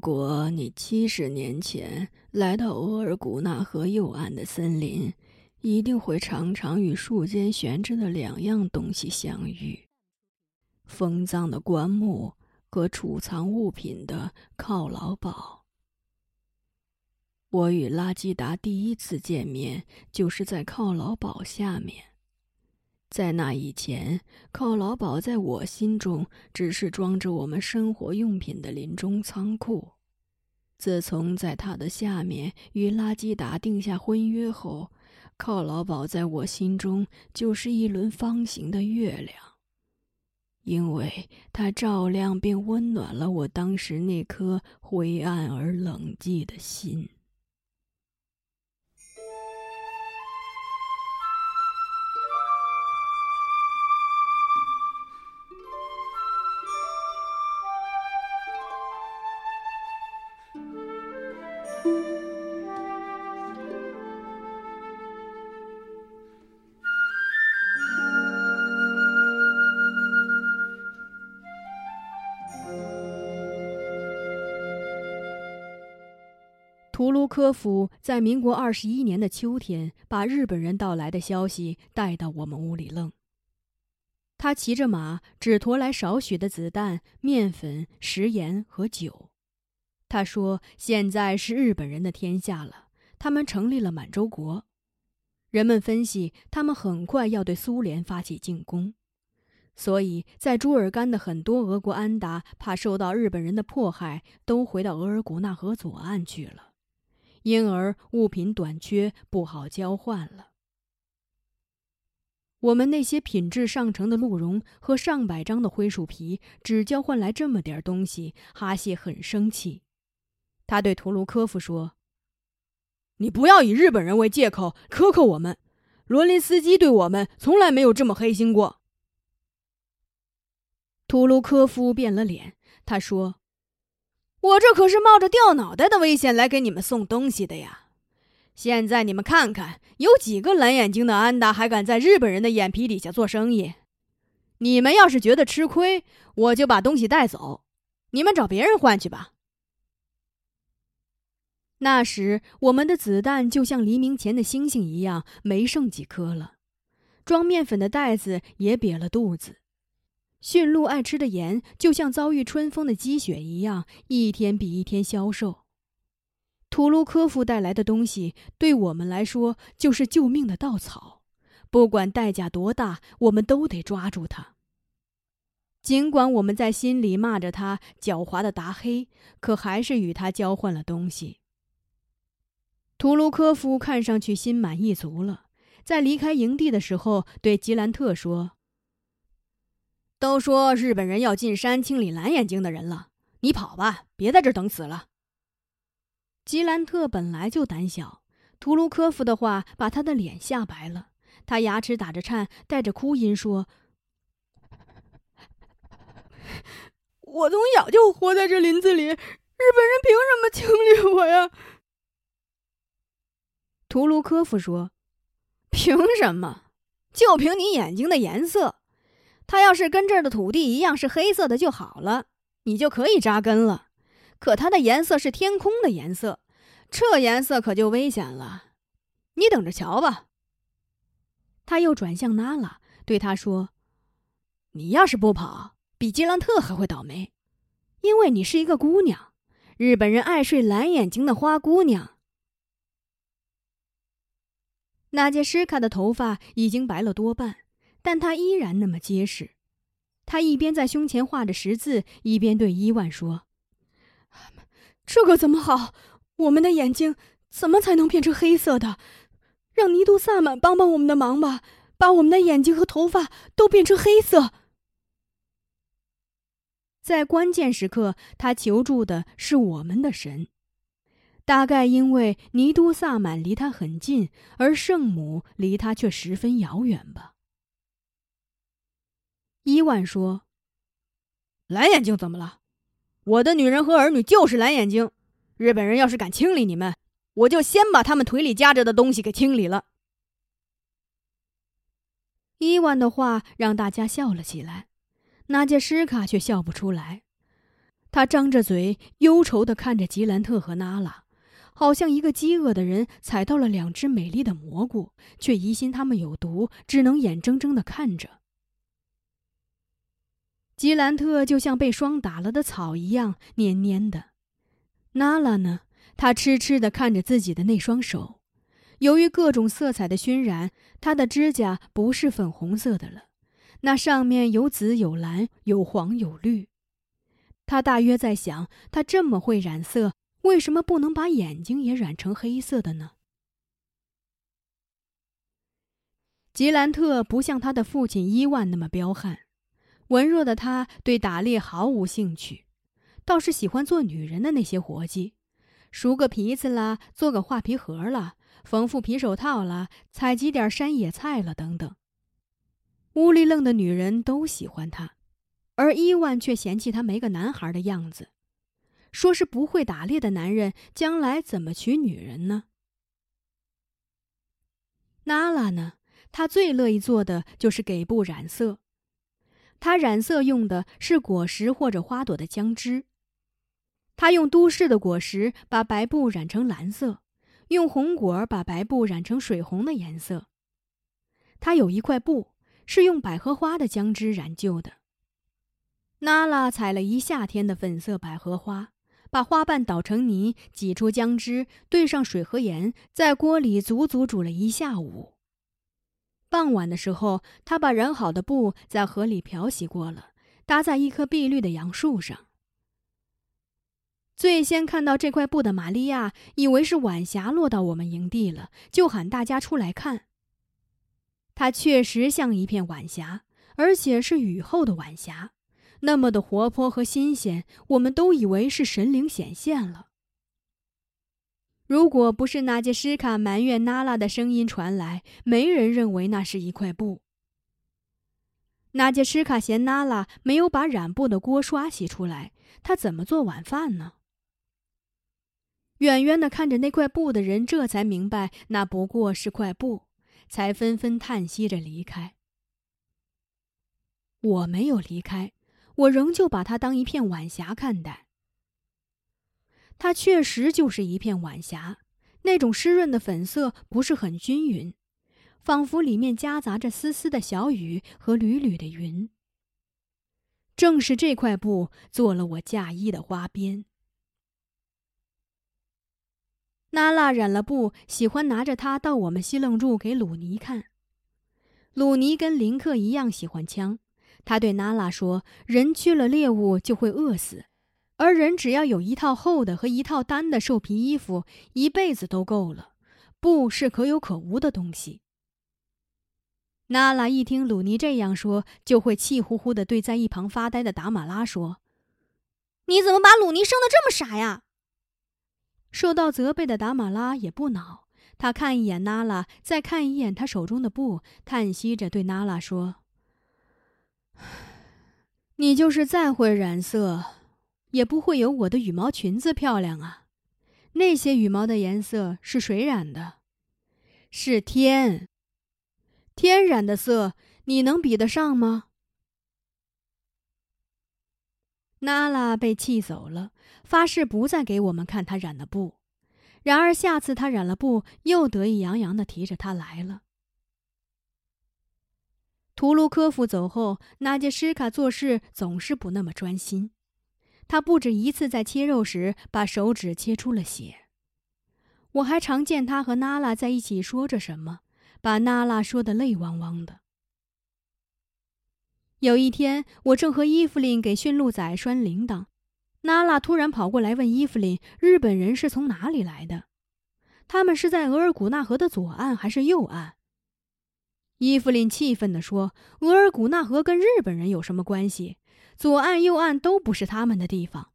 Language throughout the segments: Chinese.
如果你七十年前来到额尔古纳河右岸的森林，一定会常常与树间悬着的两样东西相遇：封葬的棺木和储藏物品的犒劳堡。我与拉基达第一次见面，就是在犒劳堡下面。在那以前，犒劳堡在我心中只是装着我们生活用品的临终仓库。自从在它的下面与拉基达定下婚约后，犒劳堡在我心中就是一轮方形的月亮，因为它照亮并温暖了我当时那颗灰暗而冷寂的心。图卢科夫在民国二十一年的秋天，把日本人到来的消息带到我们屋里愣。他骑着马，只驮来少许的子弹、面粉、食盐和酒。他说：“现在是日本人的天下了，他们成立了满洲国。人们分析，他们很快要对苏联发起进攻，所以在朱尔干的很多俄国安达怕受到日本人的迫害，都回到额尔古纳河左岸去了。”因而物品短缺，不好交换了。我们那些品质上乘的鹿茸和上百张的灰鼠皮，只交换来这么点东西，哈谢很生气。他对图卢科夫说：“你不要以日本人为借口苛刻我们，罗林斯基对我们从来没有这么黑心过。”图卢科夫变了脸，他说。我这可是冒着掉脑袋的危险来给你们送东西的呀！现在你们看看，有几个蓝眼睛的安达还敢在日本人的眼皮底下做生意？你们要是觉得吃亏，我就把东西带走，你们找别人换去吧。那时我们的子弹就像黎明前的星星一样，没剩几颗了，装面粉的袋子也瘪了肚子。驯鹿爱吃的盐，就像遭遇春风的积雪一样，一天比一天消瘦。图卢科夫带来的东西，对我们来说就是救命的稻草，不管代价多大，我们都得抓住它。尽管我们在心里骂着他狡猾的达黑，可还是与他交换了东西。图卢科夫看上去心满意足了，在离开营地的时候，对吉兰特说。都说日本人要进山清理蓝眼睛的人了，你跑吧，别在这等死了。吉兰特本来就胆小，图卢科夫的话把他的脸吓白了，他牙齿打着颤，带着哭音说：“我从小就活在这林子里，日本人凭什么清理我呀？”图卢科夫说：“凭什么？就凭你眼睛的颜色。”他要是跟这儿的土地一样是黑色的就好了，你就可以扎根了。可它的颜色是天空的颜色，这颜色可就危险了。你等着瞧吧。他又转向娜拉，对他说：“你要是不跑，比吉兰特还会倒霉，因为你是一个姑娘。日本人爱睡蓝眼睛的花姑娘。”娜杰什卡的头发已经白了多半。但他依然那么结实。他一边在胸前画着十字，一边对伊万说：“这可怎么好？我们的眼睛怎么才能变成黑色的？让尼都萨满帮帮我们的忙吧，把我们的眼睛和头发都变成黑色。”在关键时刻，他求助的是我们的神。大概因为尼都萨满离他很近，而圣母离他却十分遥远吧。伊万说：“蓝眼睛怎么了？我的女人和儿女就是蓝眼睛。日本人要是敢清理你们，我就先把他们腿里夹着的东西给清理了。”伊万的话让大家笑了起来，纳杰什卡却笑不出来。他张着嘴，忧愁地看着吉兰特和娜拉，好像一个饥饿的人踩到了两只美丽的蘑菇，却疑心它们有毒，只能眼睁睁地看着。吉兰特就像被霜打了的草一样黏黏的，娜拉呢？她痴痴地看着自己的那双手，由于各种色彩的熏染，她的指甲不是粉红色的了，那上面有紫有蓝有黄有绿。他大约在想：他这么会染色，为什么不能把眼睛也染成黑色的呢？吉兰特不像他的父亲伊万那么彪悍，文弱的他对打猎毫无兴趣，倒是喜欢做女人的那些活计，熟个皮子啦，做个画皮盒啦，缝副皮手套啦，采集点山野菜了等等。屋里愣的女人都喜欢他。而伊万却嫌弃他没个男孩的样子，说是不会打猎的男人将来怎么娶女人呢？娜拉呢？她最乐意做的就是给布染色。她染色用的是果实或者花朵的浆汁。她用都市的果实把白布染成蓝色，用红果把白布染成水红的颜色。她有一块布是用百合花的浆汁染就的。娜拉采了一夏天的粉色百合花，把花瓣捣成泥，挤出姜汁，兑上水和盐，在锅里足足煮了一下午。傍晚的时候，他把染好的布在河里漂洗过了，搭在一棵碧绿的杨树上。最先看到这块布的玛利亚，以为是晚霞落到我们营地了，就喊大家出来看。它确实像一片晚霞，而且是雨后的晚霞。那么的活泼和新鲜，我们都以为是神灵显现了。如果不是那杰什卡埋怨娜拉的声音传来，没人认为那是一块布。那杰什卡嫌娜拉没有把染布的锅刷洗出来，他怎么做晚饭呢？远远的看着那块布的人，这才明白那不过是块布，才纷纷叹息着离开。我没有离开。我仍旧把它当一片晚霞看待。它确实就是一片晚霞，那种湿润的粉色不是很均匀，仿佛里面夹杂着丝丝的小雨和缕缕的云。正是这块布做了我嫁衣的花边。娜拉染了布，喜欢拿着它到我们西楞柱给鲁尼看。鲁尼跟林克一样喜欢枪。他对娜拉说：“人缺了猎物就会饿死，而人只要有一套厚的和一套单的兽皮衣服，一辈子都够了。布是可有可无的东西。”娜拉一听鲁尼这样说，就会气呼呼的对在一旁发呆的达马拉说：“你怎么把鲁尼生的这么傻呀？”受到责备的达马拉也不恼，他看一眼娜拉，再看一眼他手中的布，叹息着对娜拉说。你就是再会染色，也不会有我的羽毛裙子漂亮啊！那些羽毛的颜色是谁染的？是天。天染的色，你能比得上吗？娜拉被气走了，发誓不再给我们看她染的布。然而下次她染了布，又得意洋洋的提着它来了。图卢科夫走后，纳杰什卡做事总是不那么专心。他不止一次在切肉时把手指切出了血。我还常见他和娜拉在一起说着什么，把娜拉说得泪汪汪的。有一天，我正和伊芙琳给驯鹿仔拴铃铛，娜拉突然跑过来问伊芙琳：“日本人是从哪里来的？他们是在额尔古纳河的左岸还是右岸？”伊芙琳气愤地说：“额尔古纳河跟日本人有什么关系？左岸、右岸都不是他们的地方。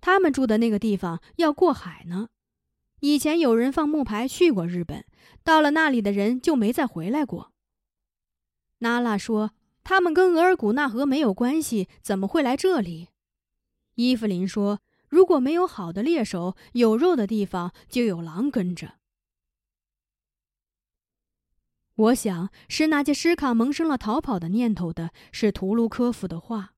他们住的那个地方要过海呢。以前有人放木牌去过日本，到了那里的人就没再回来过。”娜拉说：“他们跟额尔古纳河没有关系，怎么会来这里？”伊芙琳说：“如果没有好的猎手，有肉的地方就有狼跟着。”我想，是那杰什卡萌生了逃跑的念头的是图卢科夫的话，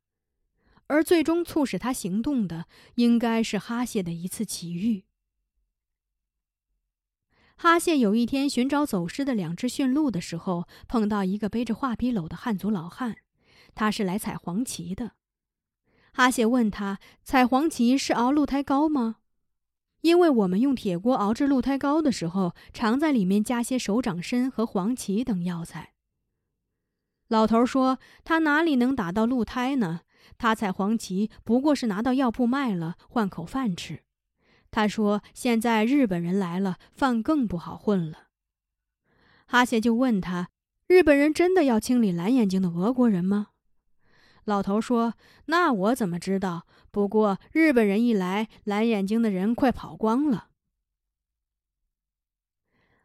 而最终促使他行动的，应该是哈谢的一次奇遇。哈谢有一天寻找走失的两只驯鹿的时候，碰到一个背着画皮篓的汉族老汉，他是来采黄芪的。哈谢问他：“采黄芪是熬鹿胎膏吗？”因为我们用铁锅熬制鹿胎膏的时候，常在里面加些手掌参和黄芪等药材。老头说：“他哪里能打到鹿胎呢？他采黄芪不过是拿到药铺卖了，换口饭吃。”他说：“现在日本人来了，饭更不好混了。”哈谢就问他：“日本人真的要清理蓝眼睛的俄国人吗？”老头说：“那我怎么知道？不过日本人一来，蓝眼睛的人快跑光了。”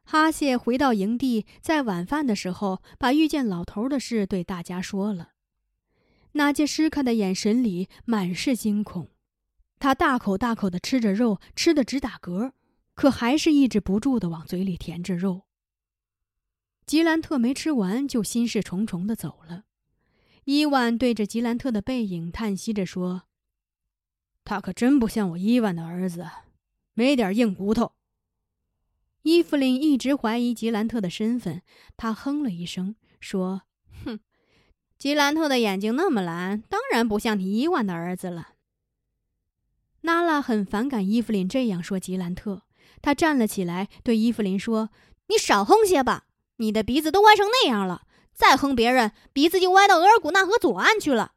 哈谢回到营地，在晚饭的时候，把遇见老头的事对大家说了。那杰什卡的眼神里满是惊恐，他大口大口的吃着肉，吃的直打嗝，可还是抑制不住的往嘴里填着肉。吉兰特没吃完，就心事重重的走了。伊万对着吉兰特的背影叹息着说：“他可真不像我伊万的儿子，没点硬骨头。”伊芙琳一直怀疑吉兰特的身份，他哼了一声说：“哼，吉兰特的眼睛那么蓝，当然不像你伊万的儿子了。”娜拉很反感伊芙琳这样说吉兰特，她站了起来对伊芙琳说：“你少哼些吧，你的鼻子都歪成那样了。”再哼别人，鼻子就歪到额尔古纳河左岸去了。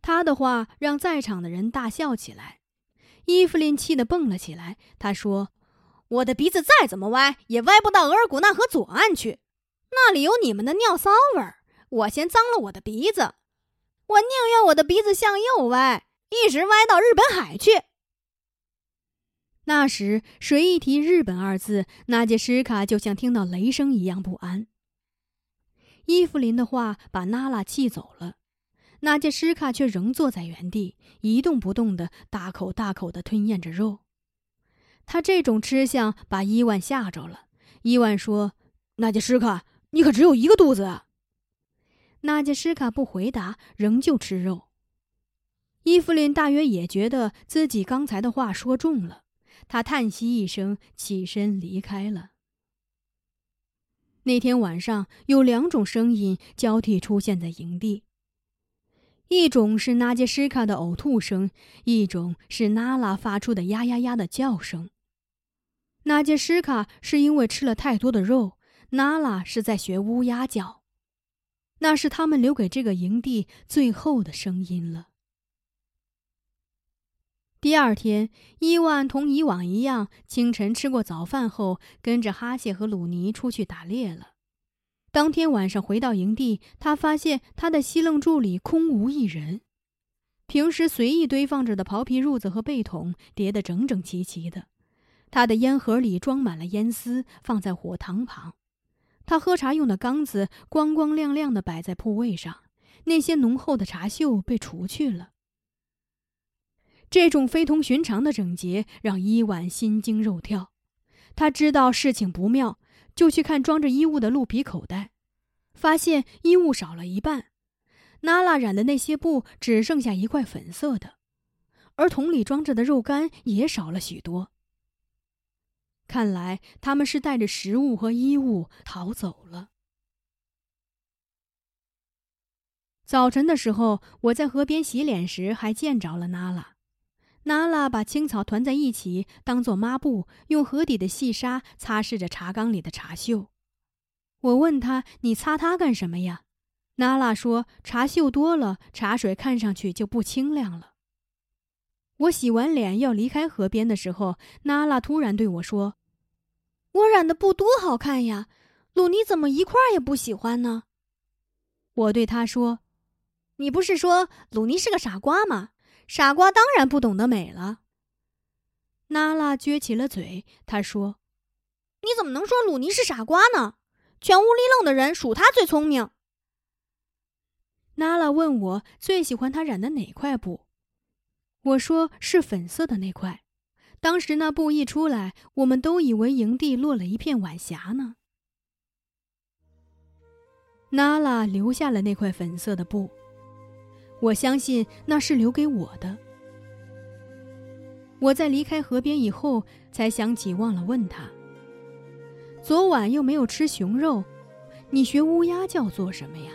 他的话让在场的人大笑起来。伊芙琳气得蹦了起来。他说：“我的鼻子再怎么歪，也歪不到额尔古纳河左岸去，那里有你们的尿骚味儿。我嫌脏了我的鼻子，我宁愿我的鼻子向右歪，一直歪到日本海去。”那时，谁一提“日本”二字，那杰什卡就像听到雷声一样不安。伊芙琳的话把娜拉气走了，那杰什卡却仍坐在原地一动不动的，大口大口的吞咽着肉。他这种吃相把伊万吓着了。伊万说：“那杰什卡，你可只有一个肚子啊！”那杰什卡不回答，仍旧吃肉。伊芙琳大约也觉得自己刚才的话说重了，她叹息一声，起身离开了。那天晚上有两种声音交替出现在营地，一种是纳杰什卡的呕吐声，一种是娜拉发出的呀呀呀的叫声。纳杰什卡是因为吃了太多的肉，娜拉是在学乌鸦叫，那是他们留给这个营地最后的声音了。第二天，伊万同以往一样，清晨吃过早饭后，跟着哈谢和鲁尼出去打猎了。当天晚上回到营地，他发现他的西楞柱里空无一人，平时随意堆放着的刨皮褥子和被桶叠得整整齐齐的，他的烟盒里装满了烟丝，放在火塘旁，他喝茶用的缸子光光亮亮的摆在铺位上，那些浓厚的茶锈被除去了。这种非同寻常的整洁让伊万心惊肉跳，他知道事情不妙，就去看装着衣物的鹿皮口袋，发现衣物少了一半，娜拉染的那些布只剩下一块粉色的，而桶里装着的肉干也少了许多。看来他们是带着食物和衣物逃走了。早晨的时候，我在河边洗脸时还见着了娜拉。娜拉把青草团在一起，当做抹布，用河底的细沙擦拭着茶缸里的茶锈。我问他：“你擦它干什么呀？”娜拉说：“茶锈多了，茶水看上去就不清亮了。”我洗完脸要离开河边的时候，娜拉突然对我说：“我染的布多好看呀，鲁尼怎么一块也不喜欢呢？”我对他说：“你不是说鲁尼是个傻瓜吗？”傻瓜当然不懂得美了。娜拉撅起了嘴，她说：“你怎么能说鲁尼是傻瓜呢？全屋里愣的人数他最聪明。”娜拉问我最喜欢他染的哪块布，我说是粉色的那块。当时那布一出来，我们都以为营地落了一片晚霞呢。娜拉留下了那块粉色的布。我相信那是留给我的。我在离开河边以后，才想起忘了问他。昨晚又没有吃熊肉，你学乌鸦叫做什么呀？